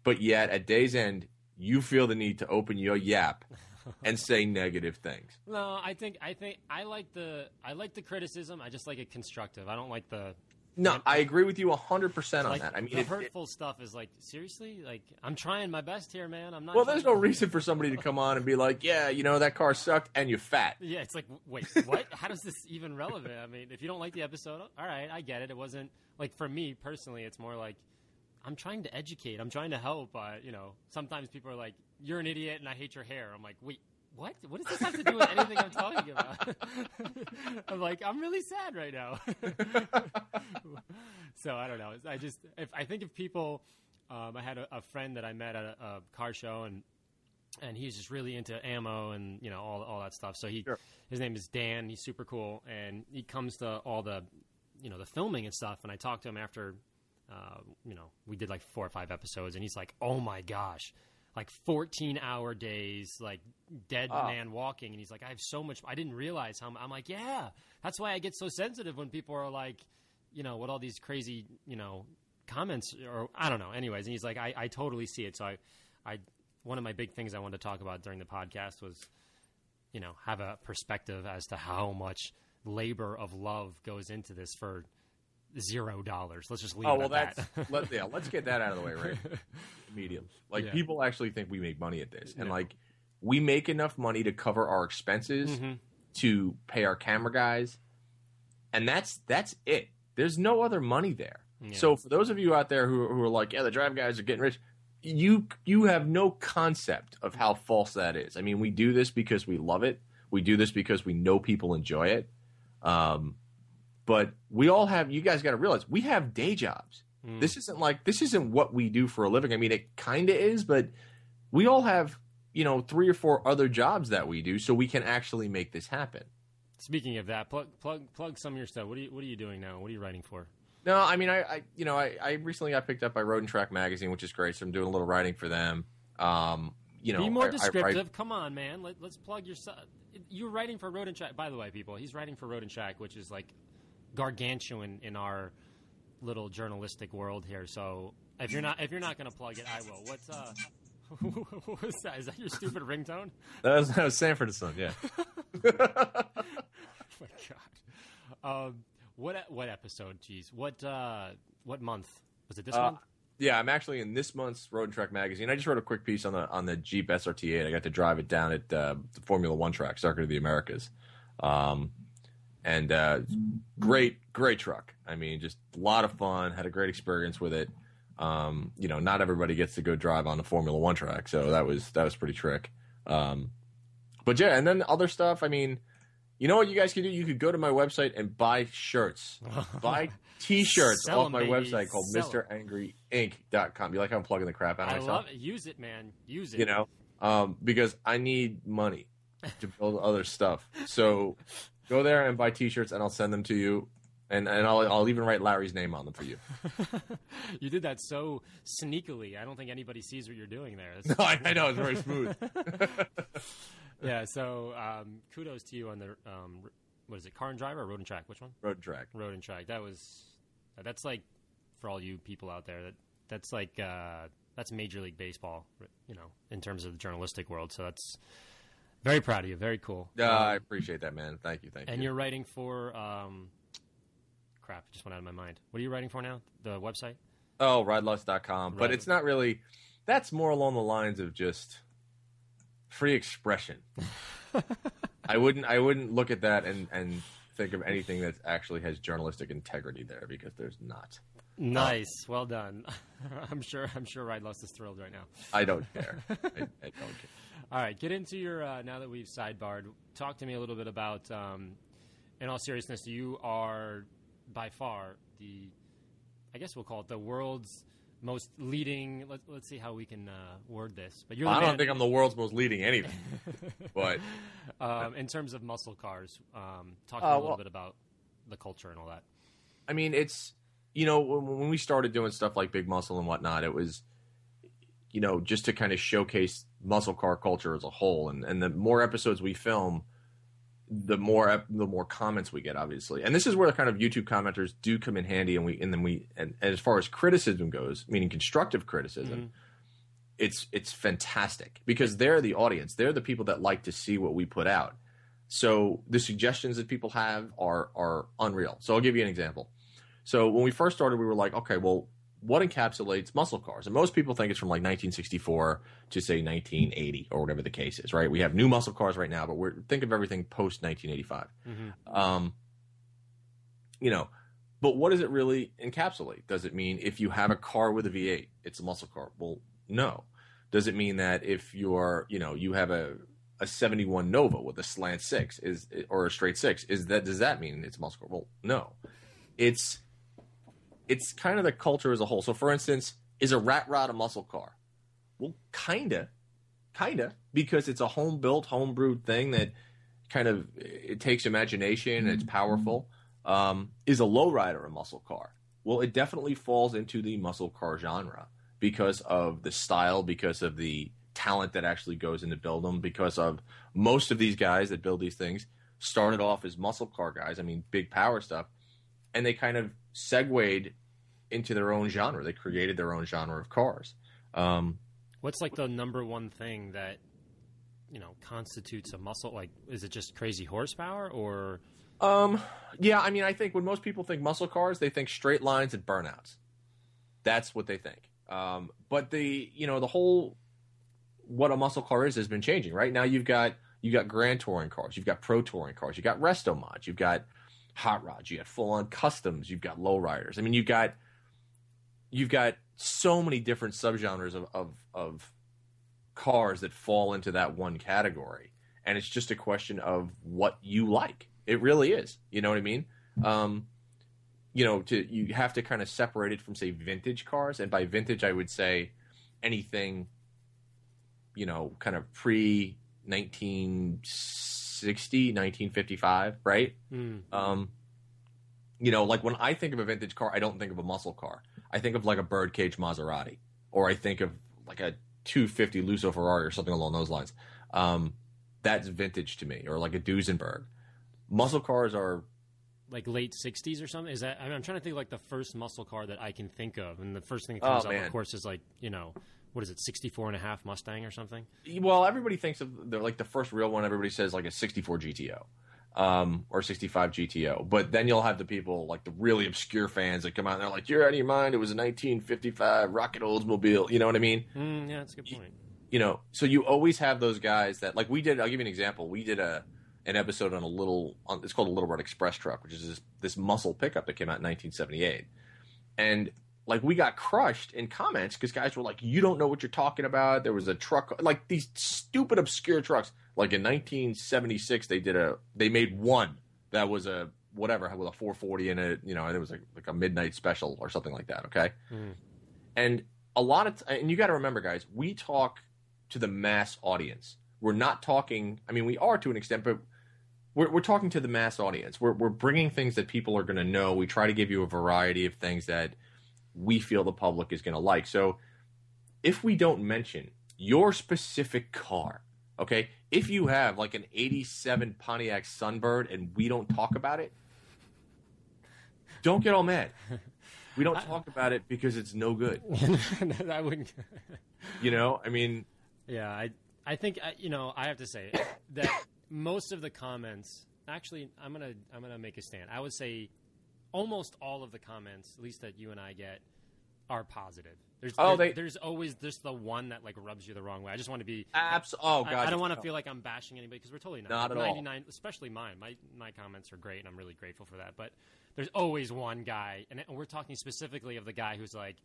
but yet at day's end, you feel the need to open your yap and say negative things. No, I think I think I like the I like the criticism. I just like it constructive. I don't like the no, I agree with you 100% on like, that. I mean, the it, hurtful it, stuff is like, seriously? Like, I'm trying my best here, man. I'm not. Well, there's no reason for somebody to come on and be like, yeah, you know, that car sucked and you're fat. Yeah, it's like, wait, what? How does this even relevant? I mean, if you don't like the episode, all right, I get it. It wasn't, like, for me personally, it's more like, I'm trying to educate. I'm trying to help. Uh, you know, sometimes people are like, you're an idiot and I hate your hair. I'm like, wait, what? What does this have to do with anything I'm talking about? I'm like, I'm really sad right now. so I don't know. I just, if I think if people, um, I had a, a, friend that I met at a, a, car show and and he's just really into ammo and you know all all that stuff. So he, sure. his name is Dan. He's super cool, and he comes to all the, you know, the filming and stuff. And I talked to him after, uh, you know, we did like four or five episodes, and he's like, "Oh my gosh." Like 14 hour days, like dead oh. man walking. And he's like, I have so much. I didn't realize how I'm like, yeah, that's why I get so sensitive when people are like, you know, what all these crazy, you know, comments or I don't know. Anyways, and he's like, I, I totally see it. So I, I, one of my big things I wanted to talk about during the podcast was, you know, have a perspective as to how much labor of love goes into this for zero dollars. Let's just leave oh, well, at that's, that. let, yeah, let's get that out of the way, right? Medium. Like yeah. people actually think we make money at this, and like we make enough money to cover our expenses, mm-hmm. to pay our camera guys, and that's that's it. there's no other money there. Yeah. So for those of you out there who, who are like, yeah, the drive guys are getting rich, you you have no concept of how false that is. I mean, we do this because we love it. We do this because we know people enjoy it. Um, but we all have. You guys got to realize we have day jobs. Mm. This isn't like this isn't what we do for a living. I mean, it kind of is, but we all have you know three or four other jobs that we do, so we can actually make this happen. Speaking of that, plug plug plug some of your stuff. What are you What are you doing now? What are you writing for? No, I mean, I, I you know, I, I recently got picked up by Road and Track magazine, which is great. So I'm doing a little writing for them. Um, you know, Be more I- I descriptive. write- Come on, man. Let, let's plug your stuff. You're writing for Road and Track. By the way, people, he's writing for Road and Track, which is like gargantuan in our little journalistic world here. So if you're not if you're not going to plug it, I will. What's uh? what was that? Is that your stupid ringtone? that was, that was Sanford and Son, yeah. Oh my god. Um, what what episode? Jeez. What uh what month was it? This Uh, month? yeah, I'm actually in this month's Road and Track magazine. I just wrote a quick piece on the on the Jeep SRT8. I got to drive it down at uh, the Formula One track, Circuit of the Americas. Um, and uh, great, great truck. I mean, just a lot of fun. Had a great experience with it. Um, you know, not everybody gets to go drive on the Formula One track, so that was that was pretty trick. Um, but yeah, and then other stuff. I mean, you know what you guys can do? You could go to my website and buy shirts, buy T-shirts Sell off my baby. website called Sell. MrAngryInc.com. You like how I'm plugging the crap out of I myself? love it. Use it, man. Use it. You know, um, because I need money to build other stuff. So go there and buy T-shirts, and I'll send them to you. And, and I'll, I'll even write Larry's name on them for you. you did that so sneakily. I don't think anybody sees what you're doing there. That's- No, I, I know it's very smooth. yeah. So um, kudos to you on the um, what is it? Car and driver or road and track? Which one? Road and track. Road and track. That was that's like for all you people out there that that's like uh, that's Major League Baseball. You know, in terms of the journalistic world. So that's very proud of you. Very cool. Uh, I Um, appreciate that, man. Thank you, thank and you. And you're writing for um, crap. It just went out of my mind. What are you writing for now? The website. Oh, ridelust.com. But it's not really. That's more along the lines of just free expression. I wouldn't. I wouldn't look at that and and think of anything that actually has journalistic integrity there because there's not. Nice, well done. I'm sure. I'm sure Ride Lust is thrilled right now. I don't care. I, I don't care. All right, get into your. Uh, now that we've sidebarred, talk to me a little bit about. Um, in all seriousness, you are by far the. I guess we'll call it the world's most leading. Let, let's see how we can uh, word this. But you're. I don't man- think I'm the world's most leading anything, but um, in terms of muscle cars, um, talk Uh, a little well- bit about the culture and all that. I mean, it's you know when we started doing stuff like Big Muscle and whatnot, it was you know just to kind of showcase muscle car culture as a whole, and and the more episodes we film, the more the more comments we get, obviously, and this is where the kind of YouTube commenters do come in handy, and we and then we and, and as far as criticism goes, meaning constructive criticism. Mm-hmm. It's it's fantastic because they're the audience. They're the people that like to see what we put out. So the suggestions that people have are are unreal. So I'll give you an example. So when we first started, we were like, okay, well, what encapsulates muscle cars? And most people think it's from like 1964 to say 1980 or whatever the case is, right? We have new muscle cars right now, but we're think of everything post 1985. Mhm. Um, you know, but what does it really encapsulate? Does it mean if you have a car with a V8, it's a muscle car? Well, no. Does it mean that if you're, you know, you have a a 71 Nova with a slant six is or a straight six is that does that mean it's muscle car? Well, no. It's it's kind of the culture as a whole. So, for instance, is a rat rod a muscle car? Well, kinda, kinda, because it's a home built, home brewed thing that kind of it takes imagination. It's powerful. Um, is a lowrider a muscle car? Well, it definitely falls into the muscle car genre because of the style, because of the talent that actually goes into build them, because of most of these guys that build these things started off as muscle car guys. I mean, big power stuff, and they kind of segued into their own genre. They created their own genre of cars. Um, What's like the number one thing that you know constitutes a muscle? Like, is it just crazy horsepower or? Um, yeah, I mean, I think when most people think muscle cars, they think straight lines and burnouts. That's what they think. Um, but the you know the whole what a muscle car is has been changing. Right now, you've got you got grand touring cars, you've got pro touring cars, you've got resto mods, you've got hot rods, you got full on customs, you've got lowriders. I mean, you've got you've got so many different subgenres of, of of cars that fall into that one category, and it's just a question of what you like. It really is. You know what I mean? Um, you know, to you have to kind of separate it from say vintage cars, and by vintage I would say anything, you know, kind of pre 1960, 1955, right? Mm. Um, you know, like when I think of a vintage car, I don't think of a muscle car. I think of like a birdcage Maserati, or I think of like a 250 Lusso Ferrari or something along those lines. Um, that's vintage to me, or like a Duesenberg. Muscle cars are like late '60s or something. Is that? I mean, I'm trying to think of, like the first muscle car that I can think of, and the first thing that comes Oh, up, man. of course, is like you know, what is it, 64 and a half Mustang or something? well, everybody thinks of the like the first real one. Everybody says like a '64 GTO. Um, or 65 GTO, but then you'll have the people like the really obscure fans that come out and they're like, "You're out of your mind! It was a 1955 Rocket Oldsmobile." You know what I mean? Mm, yeah, that's a good point. you know, so you always have those guys that like we did. I'll give you an example. We did a an episode on a little. On, it's called a Little Red Express truck, which is this, this muscle pickup that came out in 1978, and like we got crushed in comments because guys were like, "You don't know what you're talking about." There was a truck like these stupid obscure trucks. Like in 1976, they did a they made one that was a whatever with a 440 in it. You know, and it was like like a midnight special or something like that. Okay, Mm. and a lot of t- and you got to remember, guys, we talk to the mass audience. We're not talking. I mean, we are to an extent, but we're we're talking to the mass audience. We're we're bringing things that people are going to know. We try to give you a variety of things that we feel the public is going to like. So, if we don't mention your specific car, okay, if you have like an '87 Pontiac Sunbird and we don't talk about it, don't get all mad. We don't talk about it because it's no good. I wouldn't. You know, I mean, Yeah, I I think I, you know I have to say that most of the comments. Actually, I'm gonna I'm gonna make a stand. I would say almost all of the comments, at least that you and I get, are positive. There's Oh, there- they- there's always just the one that like rubs you the wrong way. I just want to be. abs. Oh I- god, I, don't want to feel like I'm bashing anybody because we're totally not. Not at all. especially mine. My my comments are great, and I'm really grateful for that. But there's always one guy, and and we're talking specifically of the guy who's like,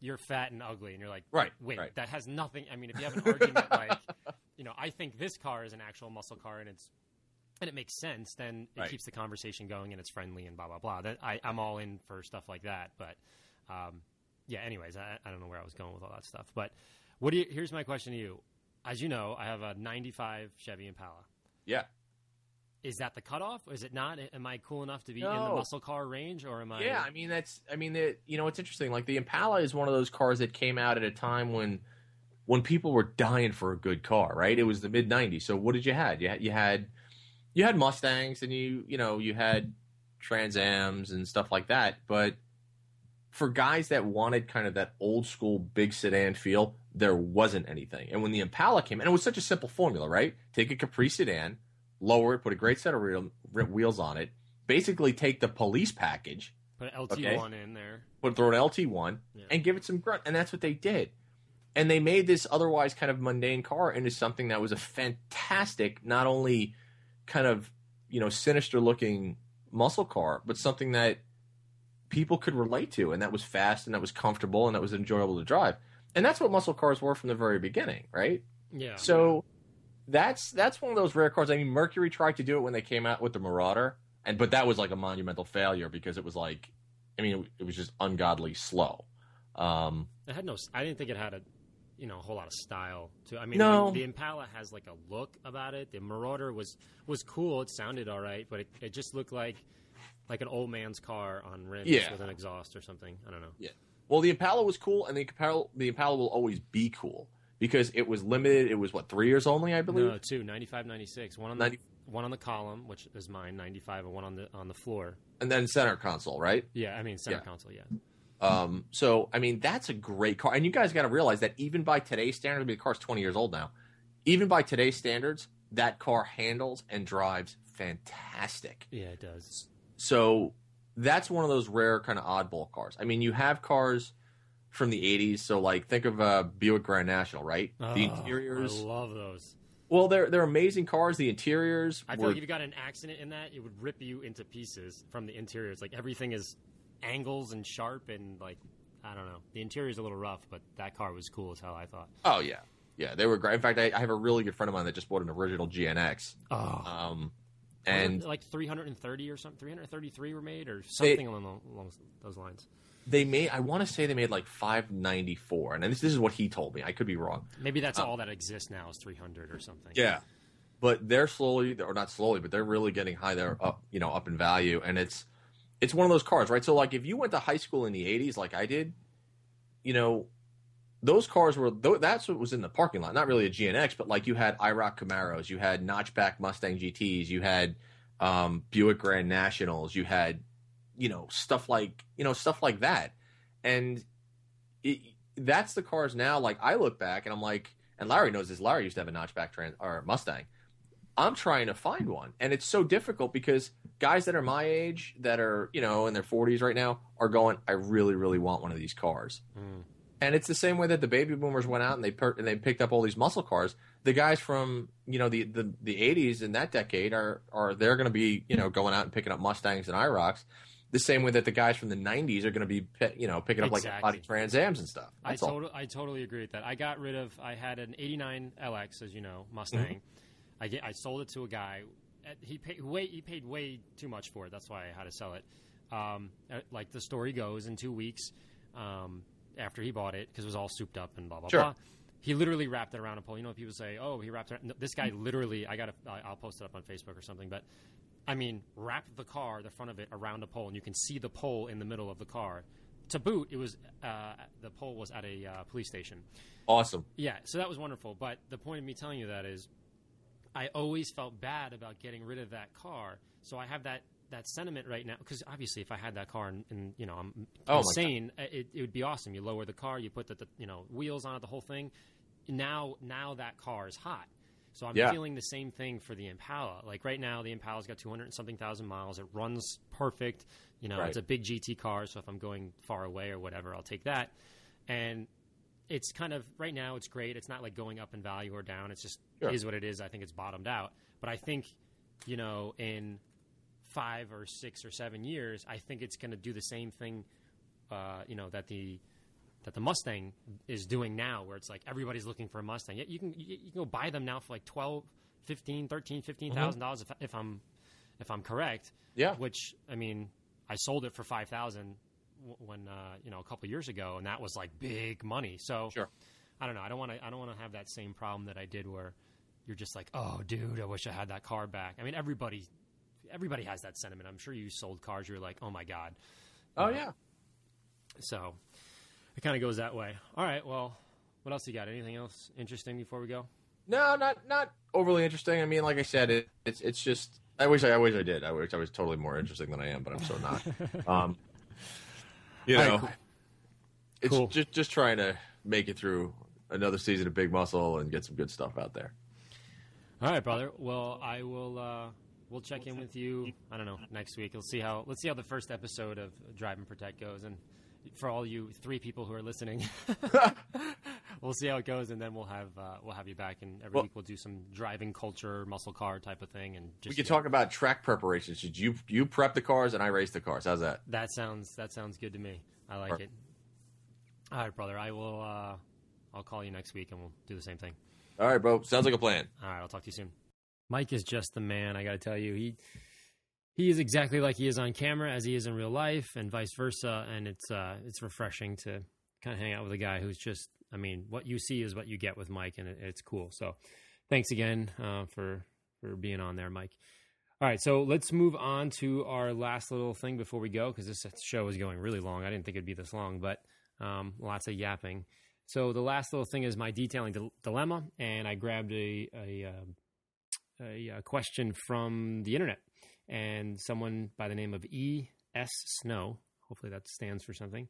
"You're fat and ugly," and you're like, Right, wait, right. that has nothing." I mean, if you have an argument like, you know, I think this car is an actual muscle car, and it's and it makes sense, then it Right. keeps the conversation going, and it's friendly, and blah blah blah. That I, I'm all in for stuff like that. But um, yeah. Anyways, I, I don't know where I was going with all that stuff, but what do you? Here's my question to you. As you know, I have a '95 Chevy Impala. Yeah, Is that the cutoff? Is it not? Am I cool enough to be in the muscle car range, or am I? yeah. I mean, that's. I mean, the, you know, it's interesting. Like the Impala is one of those cars that came out at a time when when people were dying for a good car. Right? It was the mid '90s. So what did you had? You had you had you had Mustangs, and you you know you had Trans Ams and stuff like that. But for guys that wanted kind of that old school big sedan feel, there wasn't anything. And when the Impala came, and it was such a simple formula, right? Take a Caprice sedan, lower it, put a great set of reel, wheels on it, basically take the police package, put an LT Okay. one in there? put throw an LT1, Yeah. and give it some grunt. And that's what they did. And they made this otherwise kind of mundane car into something that was a fantastic, not only kind of you know sinister looking muscle car, but something that people could relate to, and that was fast, and that was comfortable, and that was enjoyable to drive. And that's what muscle cars were from the very beginning, right? Yeah. So that's that's one of those rare cars. I mean, Mercury tried to do it when they came out with the Marauder, and but that was like a monumental failure because it was like, I mean, it was just ungodly slow. Um, it had no. I didn't think it had a, you know, a whole lot of style to. I mean, No. like, the Impala has like a look about it. The Marauder was was cool. It sounded all right, but it, it just looked like like an old man's car on rims Yeah. with an exhaust or something. I don't know. Yeah well, the Impala was cool, and the Impala the Impala will always be cool because it was limited. It was what three years only, I believe. No, two, 95, 96. One on the 90 one on the column, which is mine, ninety five, and one on the on the floor. and then center console, right? Yeah, I mean center Yeah. console. Yeah, Um, so I mean, that's a great car, and you guys got to realize that even by today's standards, I mean, the car's twenty years old now. Even by today's standards, that car handles and drives fantastic. yeah, it does. So that's one of those rare kind of oddball cars. I mean, you have cars from the '80s, so like think of uh, Buick Grand National, right? the Oh, interiors. I love those. Well, they're they're amazing cars. The interiors. I feel were- like if you got an accident in that, it would rip you into pieces from the interiors. Like everything is angles and sharp and like I don't know. The interior is a little rough, but that car was cool as hell. I thought. oh yeah, yeah, they were great. In fact, I, I have a really good friend of mine that just bought an original GNX. Oh, Um, and like 330 or something, 333 were made or something along, along those lines. they made. I want to say they made like five ninety four, and this this is what he told me. I could be wrong. Maybe that's all that exists now is 300 or something. Yeah, but they're slowly, or not slowly, but they're really getting high. They're up, you know, up in value, and it's it's one of those cars, right? So like, if you went to high school in the '80s, like I did, you know, those cars were that's what was in the parking lot. Not really a GNX, but like you had IROC Camaros, you had notchback Mustang GTS, you had um, Buick Grand Nationals, you had you know stuff like you know stuff like that, and it, that's the cars now. Like I look back and I'm like, and Larry knows this. Larry used to have a notchback trans or Mustang. I'm trying to find one, and it's so difficult because guys that are my age, that are you know in their 40s right now, are going. I really, really want one of these cars. Mm. And it's the same way that the baby boomers went out and they per- and they picked up all these muscle cars. The guys from you know the the, the 80s in that decade are are they're going to be you know going out and picking up Mustangs and IROCs. The same way that the guys from the 90s are going to be you know picking up like Exactly. like Trans Ams and stuff. I, That's all. tot- I totally agree with that. I got rid of. I had an '89 LX, as you know, Mustang. Mm-hmm. I get. I sold it to a guy. At- He paid way. He paid way too much for it. That's why I had to sell it. Um, uh, like the story goes, in two weeks um, after he bought it, because it was all souped up and blah blah Sure. blah. He literally wrapped it around a pole. You know, people say, "Oh, he wrapped it." No, this guy literally. I got. I'll post it up on Facebook or something. But I mean, wrapped the car, the front of it, around a pole, and you can see the pole in the middle of the car. To boot, it was uh, the pole was at a uh, police station. Awesome. Yeah, so that was wonderful. But the point of me telling you that is, I always felt bad about getting rid of that car. So I have that that sentiment right now because obviously, if I had that car and, and you know I'm Oh insane, uh, it, it would be awesome. You lower the car, you put the, the you know wheels on it, the whole thing. Now, now that car is hot. So I'm Yeah. feeling the same thing for the Impala. Like right now, the Impala's got 200 and something thousand miles. It runs perfect. You know, Right. it's a big GT car. So if I'm going far away or whatever, I'll take that. And it's kind of right now it's great. It's not like going up in value or down. It's just Sure. is what it is. I think it's bottomed out. But I think, you know, in five or six or seven years, I think it's going to do the same thing. Uh, you know that the that the Mustang is doing now, where it's like everybody's looking for a Mustang. Yeah, you can you, you can go buy them now for like 12, 15, 13, 15,000 dollars if, if I'm if I'm correct. Yeah. Which I mean, I sold it for five thousand when uh, you know a couple years ago, and that was like big money. So Sure. I don't know. I don't want to. I don't want to have that same problem that I did where you're just like, oh, dude, I wish I had that car back. I mean, everybody, everybody has that sentiment. I'm sure you sold cars. You're like, oh my god. Oh yeah. So it kind of goes that way. All right. Well, what else you got? Anything else interesting before we go? No, not not overly interesting. I mean, like I said, it, it's it's just. I wish I, I wish I did. I wish I was totally more interesting than I am, but I'm so not. um, you know, right, cool. it's Cool. just just trying to make it through another season of Big Muscle and get some good stuff out there. All right, brother. Well, I will. Uh, we'll check in with you. I don't know next week. We'll see how. Let's see how the first episode of Drive and Protect goes, and for all you three people who are listening, we'll see how it goes, and then we'll have uh, we'll have you back, and every Well- week we'll do some driving culture, muscle car type of thing, and just we could talk about track preparation. Should you you prep the cars and I race the cars? How's that? That sounds that sounds good to me. I like Perfect. it. All right, brother. I will. Uh, I'll call you next week, and we'll do the same thing. All right, bro. Sounds like a plan. All right, I'll talk to you soon. Mike is just the man. I got to tell you, he he is exactly like he is on camera as he is in real life, and vice versa. And it's uh, it's refreshing to kind of hang out with a guy who's just. I mean, what you see is what you get with Mike, and it, it's cool. So, thanks again uh, for for being on there, Mike. All right, so let's move on to our last little thing before we go because this show is going really long. I didn't think it'd be this long, but um, lots of yapping. So the last little thing is my detailing dil- dilemma, and I grabbed a a, um, a uh question from the internet, and someone by the name of E S Snow. Hopefully that stands for something.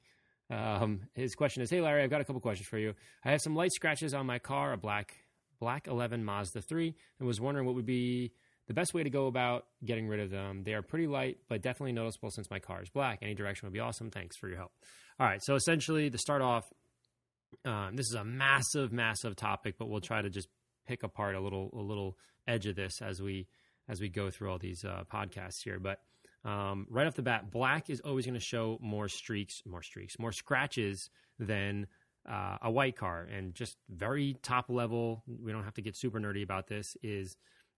Um, his question is: Hey Larry, I've got a couple questions for you. I have some light scratches on my car, a black black 11 Mazda 3, and was wondering what would be the best way to go about getting rid of them. They are pretty light, but definitely noticeable since my car is black. Any direction would be awesome. Thanks for your help. All right, so essentially, to start off, um, this is a massive, massive topic, but we'll try to just pick apart a little a little edge of this as we as we go through all these uh, podcasts here. But um, right off the bat, black is always going to show more streaks, more streaks, more scratches than uh, a white car. And just very top level, we don't have to get super nerdy about this. Is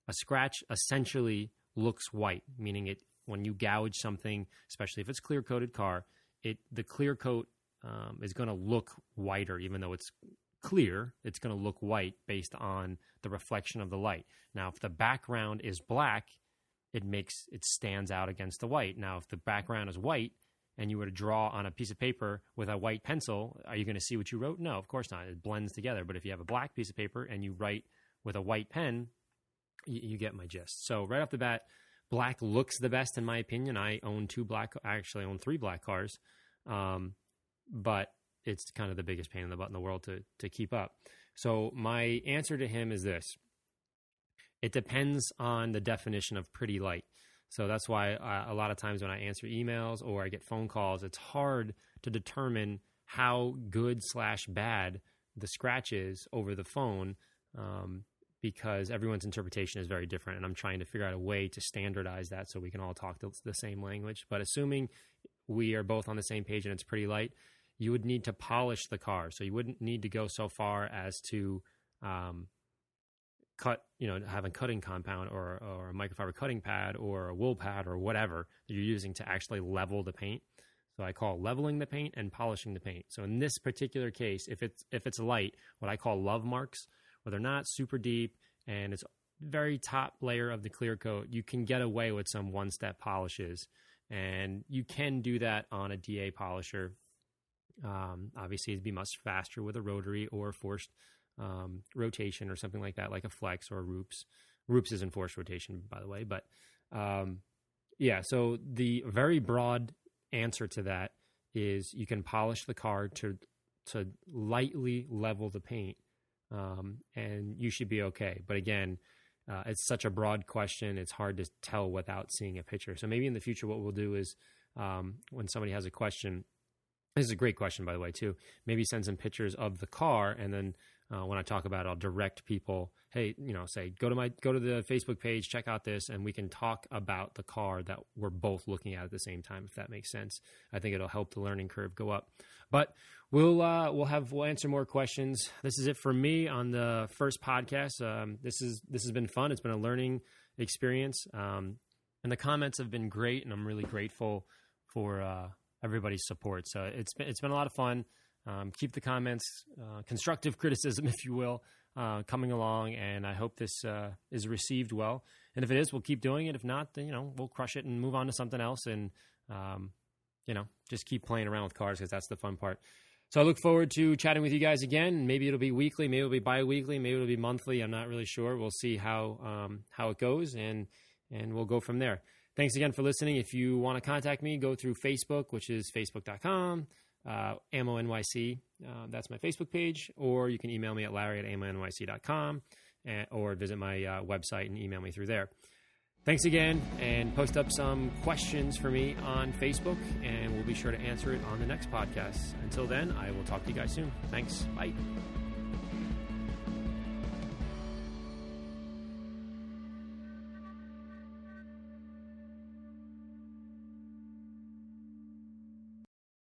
a scratch essentially looks white, meaning it when you gouge something, especially if it's clear coated car, it the clear coat um, is going to look whiter, even though it's clear. It's going to look white based on the reflection of the light. Now, if the background is black, it makes it stands out against the white. Now, if the background is white and you were to draw on a piece of paper with a white pencil, are you going to see what you wrote? No, of course not. It blends together. But if you have a black piece of paper and you write with a white pen, you, you get my gist. So right off the bat, black looks the best in my opinion. I own two black. I actually own three black cars, um, but it's kind of the biggest pain in the butt in the world to to keep up. So my answer to him is this: it depends on the definition of pretty light. So that's why a lot of times when I answer emails or I get phone calls, it's hard to determine how good slash bad the scratch is over the phone um, because everyone's interpretation is very different. And I'm trying to figure out a way to standardize that so we can all talk the, the same language. But assuming we are both on the same page and it's pretty light, you would need to polish the car. So you wouldn't need to go so far as to um, cut, you know, have a cutting compound or, or a microfiber cutting pad or a wool pad or whatever that you're using to actually level the paint. So I call leveling the paint and polishing the paint. So in this particular case, if it's if it's light, what I call love marks, where they're not super deep and it's very top layer of the clear coat, you can get away with some one step polishes. And you can do that on a DA polisher. Um, obviously, it'd be much faster with a rotary or forced um, rotation or something like that, like a flex or a Rupes. Rupes is in forced rotation, by the way. But um, yeah, so the very broad answer to that is you can polish the car to to lightly level the paint, um, and you should be okay. But again, uh, it's such a broad question; it's hard to tell without seeing a picture. So maybe in the future, what we'll do is um, when somebody has a question. This is a great question, by the way, too. Maybe send some pictures of the car, and then uh, when I talk about, it, I'll direct people. Hey, you know, say go to my go to the Facebook page, check out this, and we can talk about the car that we're both looking at at the same time. If that makes sense, I think it'll help the learning curve go up. But we'll uh, we'll have we'll answer more questions. This is it for me on the first podcast. Um, this is this has been fun. It's been a learning experience, um, and the comments have been great, and I'm really grateful for uh, everybody's support. So it's been it's been a lot of fun. Um, keep the comments, uh, constructive criticism, if you will, uh, coming along, and I hope this uh, is received well. And if it is, we'll keep doing it. If not, then you know we'll crush it and move on to something else, and um, you know just keep playing around with cars because that's the fun part. So I look forward to chatting with you guys again. Maybe it'll be weekly, maybe it'll be bi-weekly, maybe it'll be monthly. I'm not really sure. We'll see how um, how it goes, and and we'll go from there. Thanks again for listening. If you want to contact me, go through Facebook, which is facebook.com uh, Ammo NYC. Uh, that's my Facebook page, or you can email me at larry at ammonyc.com and, or visit my uh, website and email me through there. Thanks again, and post up some questions for me on Facebook, and we'll be sure to answer it on the next podcast. Until then, I will talk to you guys soon. Thanks. Bye.